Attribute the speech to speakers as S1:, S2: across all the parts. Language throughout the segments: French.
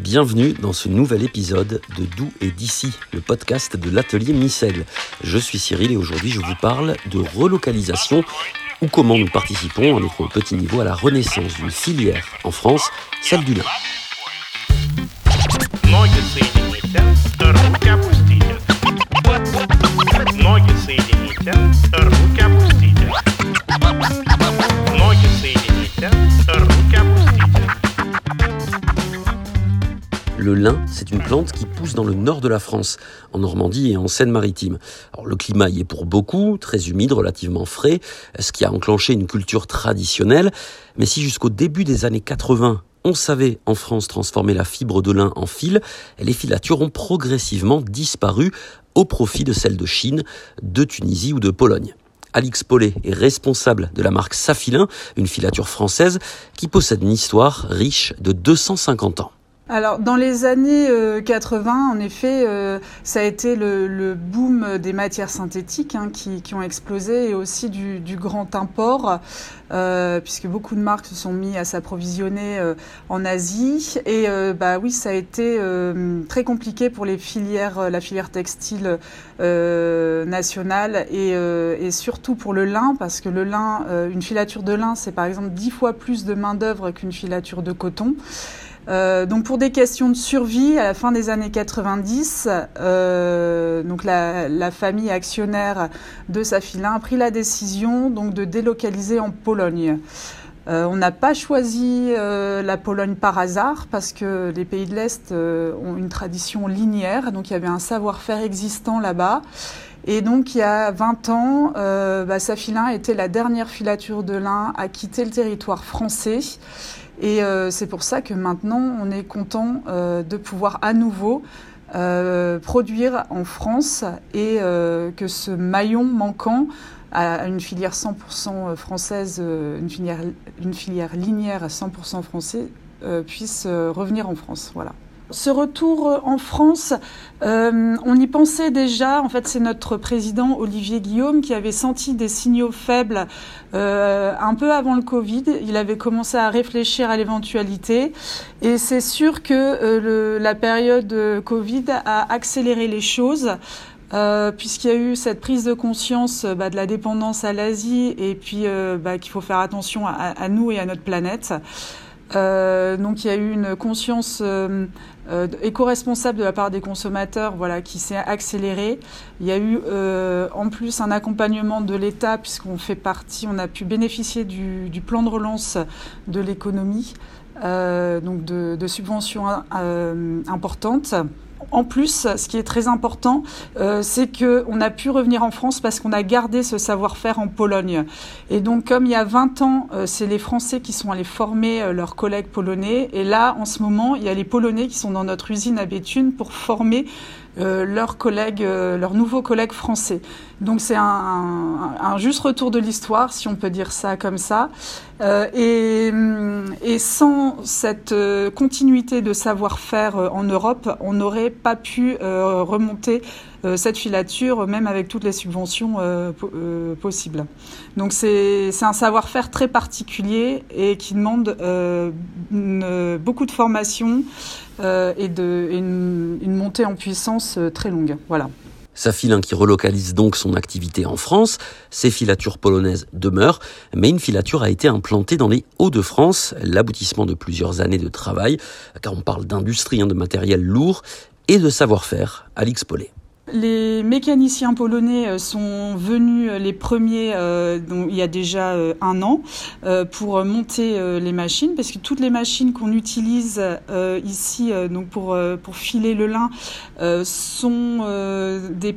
S1: Bienvenue dans ce nouvel épisode de D'où et d'ici, le podcast de l'atelier Micelle. Je suis Cyril et aujourd'hui je vous parle de relocalisation ou comment nous participons à notre petit niveau à la renaissance d'une filière en France, celle du lin. C'est une plante qui pousse dans le nord de la France, en Normandie et en Seine-Maritime. Le climat y est pour beaucoup, très humide, relativement frais, ce qui a enclenché une culture traditionnelle. Mais si jusqu'au début des années 80, on savait en France transformer la fibre de lin en fil, les filatures ont progressivement disparu au profit de celles de Chine, de Tunisie ou de Pologne. Alix Paulet est responsable de la marque Safilin, une filature française qui possède une histoire riche de 250 ans.
S2: Alors, dans les années 80, euh, en effet, euh, ça a été le, boom des matières synthétiques hein, qui, ont explosé et aussi du, grand import, euh, puisque beaucoup de marques se sont mis à s'approvisionner en Asie. Et bah oui, ça a été très compliqué pour les filières, la filière textile nationale et, et, surtout pour le lin, parce que le lin, une filature de lin, c'est par exemple dix fois plus de main d'œuvre qu'une filature de coton. Euh, donc pour des questions de survie, à la fin des années 90, euh, donc la, famille actionnaire de Safilin a pris la décision donc de délocaliser en Pologne. Euh, on n'a pas choisi la Pologne par hasard parce que les pays de l'Est ont une tradition linéaire, donc il y avait un savoir-faire existant là-bas. Et donc il y a 20 ans, bah, Safilin était la dernière filature de lin à quitter le territoire français. Et euh, c'est pour ça que maintenant, on est content euh, de pouvoir à nouveau euh, produire en France et que ce maillon manquant à une filière 100% française, une filière, une filière linéaire à 100% français, puisse revenir en France. Voilà. Ce retour euh, en France, euh, on y pensait déjà. En fait, c'est notre président Olivier Guillaume qui avait senti des signaux faibles euh, un peu avant le Covid. Il avait commencé à réfléchir à l'éventualité. Et c'est sûr que la période Covid a accéléré les choses. puisqu'il y a eu cette prise de conscience bah, de la dépendance à l'Asie et puis bah, qu'il faut faire attention à, nous et à notre planète. Donc il y a eu une conscience euh, éco-responsable de la part des consommateurs voilà, qui s'est accéléré. Il y a eu euh, en plus un accompagnement de l'État puisqu'on fait partie, on a pu bénéficier du, plan de relance de l'économie, euh, donc de, subventions euh, importantes. En plus, ce qui est très important, euh, c'est qu'on a pu revenir en France parce qu'on a gardé ce savoir-faire en Pologne. Et donc, comme il y a 20 ans, euh, c'est les Français qui sont allés former euh, leurs collègues polonais. Et là, en ce moment, il y a les Polonais qui sont dans notre usine à Béthune pour former euh, leurs collègues, euh, leurs nouveaux collègues français. Donc c'est un, juste retour de l'histoire, si on peut dire ça comme ça. Euh, et, et, sans cette euh, continuité de savoir-faire en Europe, on n'aurait pas pu remonter cette filature, même avec toutes les subventions possibles. Donc c'est un savoir-faire très particulier et qui demande beaucoup de formation. Euh, et, une, montée en puissance euh, très longue. Voilà.
S1: Safilin qui relocalise donc son activité en France, ses filatures polonaises demeurent, mais une filature a été implantée dans les Hauts-de-France, l'aboutissement de plusieurs années de travail, car on parle d'industrie, hein, de matériel lourd et de savoir-faire. Alix Paulet.
S2: Les mécaniciens polonais euh, sont venus euh, les premiers euh, il y a déjà un an pour monter les machines parce que toutes les machines qu'on utilise ici donc pour pour filer le lin sont des,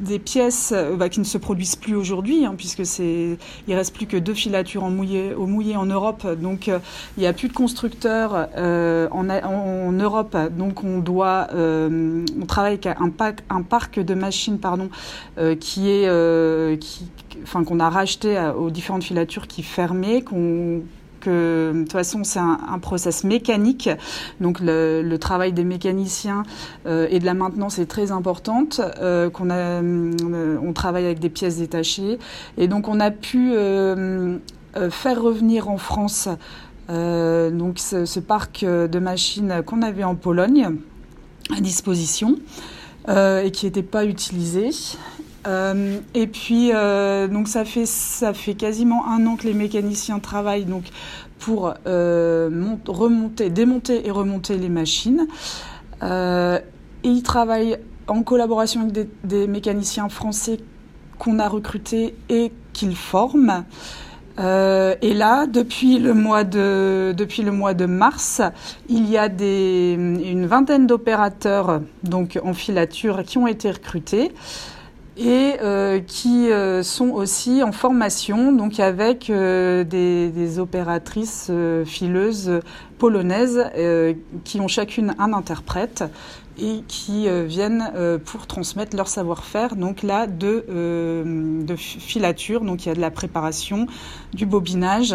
S2: des pièces bah, qui ne se produisent plus aujourd'hui hein, puisque c'est il reste plus que deux filatures en au mouillé en Europe. Donc il n'y a plus de constructeurs en, en, Europe. Donc on doit on travaille avec un, pack, un parc de machines pardon, euh, qui est, euh, qui, enfin, qu'on a racheté aux différentes filatures qui fermaient, qu'on que de toute façon c'est un, un, process mécanique, donc le, travail des mécaniciens euh, et de la maintenance est très importante. Qu'on a, on travaille avec des pièces détachées et donc on a pu faire revenir en France donc ce, parc de machines qu'on avait en Pologne à disposition et qui n'était pas utilisé. et puis donc ça fait ça fait quasiment un an que les mécaniciens travaillent donc pour remonter, démonter et remonter les machines. ils travaillent en collaboration avec des, mécaniciens français qu'on a recrutés et qu'ils forment. Euh, et là, depuis le mois de depuis le mois de mars, il y a une vingtaine d'opérateurs donc en filature qui ont été recrutés et euh, qui euh, sont aussi en formation donc avec des, des, opératrices fileuses polonaises qui ont chacune un interprète et qui euh, viennent euh, pour transmettre leur savoir-faire, donc là, de, euh, de, filature. Donc il y a de la préparation, du bobinage.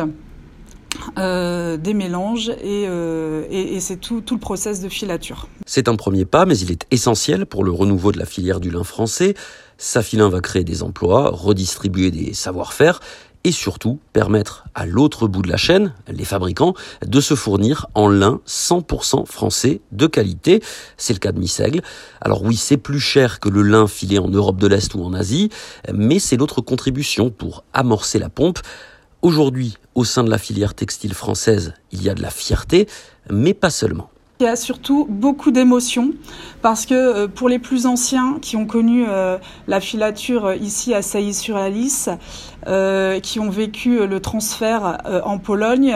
S2: des mélanges et, et, c'est tout, tout le process de filature.
S1: C'est un premier pas, mais il est essentiel pour le renouveau de la filière du lin français. Safilin va créer des emplois, redistribuer des savoir-faire et surtout permettre à l'autre bout de la chaîne, les fabricants, de se fournir en lin 100% français de qualité. C'est le cas de Missègle. Alors oui, c'est plus cher que le lin filé en Europe de l'Est ou en Asie, mais c'est notre contribution pour amorcer la pompe. Aujourd'hui, au sein de la filière textile française, il y a de la fierté, mais pas seulement.
S2: Il y a surtout beaucoup d'émotions parce que euh, pour les plus anciens qui ont connu euh, la filature euh, ici à Sailly-sur-la-Lys, qui ont vécu le transfert en Pologne,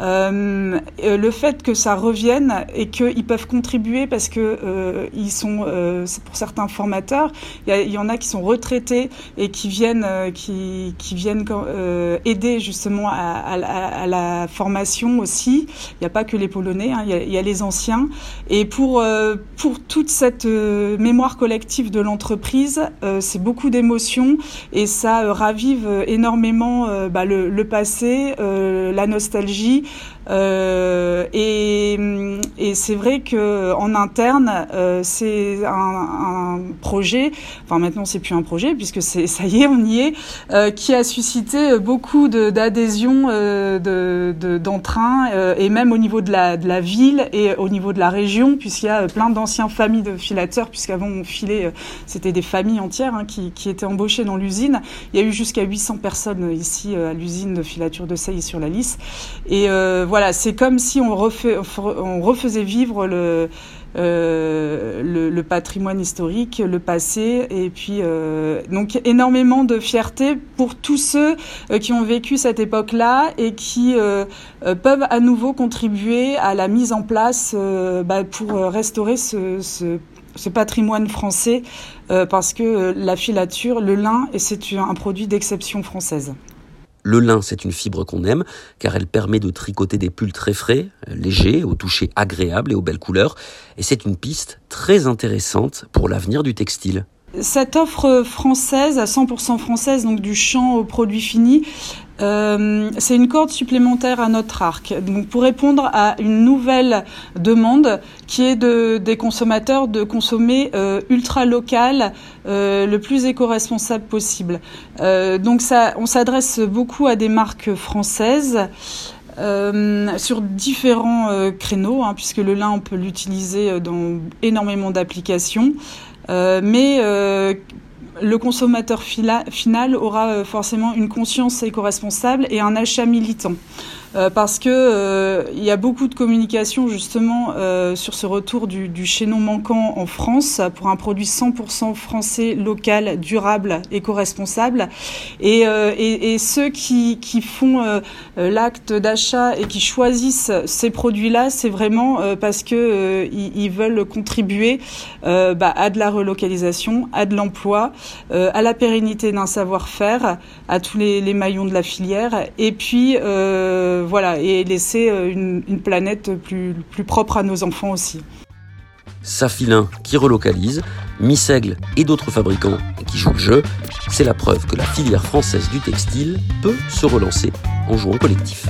S2: euh, le fait que ça revienne et qu'ils peuvent contribuer parce que euh, ils sont, euh, pour certains formateurs, il y, en a qui sont retraités et qui viennent, euh, qui, qui viennent euh, aider justement à, à, à, la formation aussi. Il n'y a pas que les Polonais, hein, il, y a, il, y a, les anciens. Et pour pour toute cette mémoire collective de l'entreprise, c'est beaucoup d'émotions et ça ravive énormément bah, le, le, passé, la nostalgie et, et c'est vrai que en interne, euh, c'est un, projet. Enfin, maintenant, c'est plus un projet puisque ça y est, on y est, euh, qui a suscité beaucoup d'adhésion, de, et même au niveau de la, ville et au niveau de la région, puisqu'il y a plein d'anciens familles de filateurs, puisqu'avant on filait, c'était des familles entières hein, qui, étaient embauchées dans l'usine. Il y a eu jusqu'à 800 personnes ici à l'usine de filature de Seille sur la Lys. Euh, voilà, c'est comme si on, refaisait vivre le, euh, le, patrimoine historique, le passé, et puis euh, donc énormément de fierté pour tous ceux qui ont vécu cette époque-là et qui peuvent à nouveau contribuer à la mise en place bah, pour restaurer ce patrimoine français parce que la filature, le lin, c'est un produit d'exception française.
S1: Le lin, c'est une fibre qu'on aime, car elle permet de tricoter des pulls très frais, légers, au toucher agréable et aux belles couleurs, et c'est une piste très intéressante pour l'avenir du textile.
S2: Cette offre française, à 100% française, donc du champ au produit fini, euh, c'est une corde supplémentaire à notre arc. Donc pour répondre à une nouvelle demande qui est de, des consommateurs de consommer euh, ultra local, euh, le plus éco-responsable possible. Donc ça, on s'adresse beaucoup à des marques françaises. Sur différents créneaux, hein, puisque le lin, on peut l'utiliser dans énormément d'applications. mais le consommateur final aura euh, forcément une conscience éco-responsable et un achat militant. Euh, parce que euh, il y a beaucoup de communication justement euh, sur ce retour du, chaînon manquant en France pour un produit 100% français, local, durable, éco-responsable. Et, ceux qui, font l'acte d'achat et qui choisissent ces produits-là, c'est vraiment parce que ils, veulent contribuer bah, à de la relocalisation, à de l'emploi, à la pérennité d'un savoir-faire, à tous les, les, maillons de la filière, et puis voilà, et laisser euh, une, planète plus, plus propre à nos enfants aussi.
S1: Safilin qui relocalise, Missègle et d'autres fabricants qui jouent le jeu, c'est la preuve que la filière française du textile peut se relancer en jouant collectif.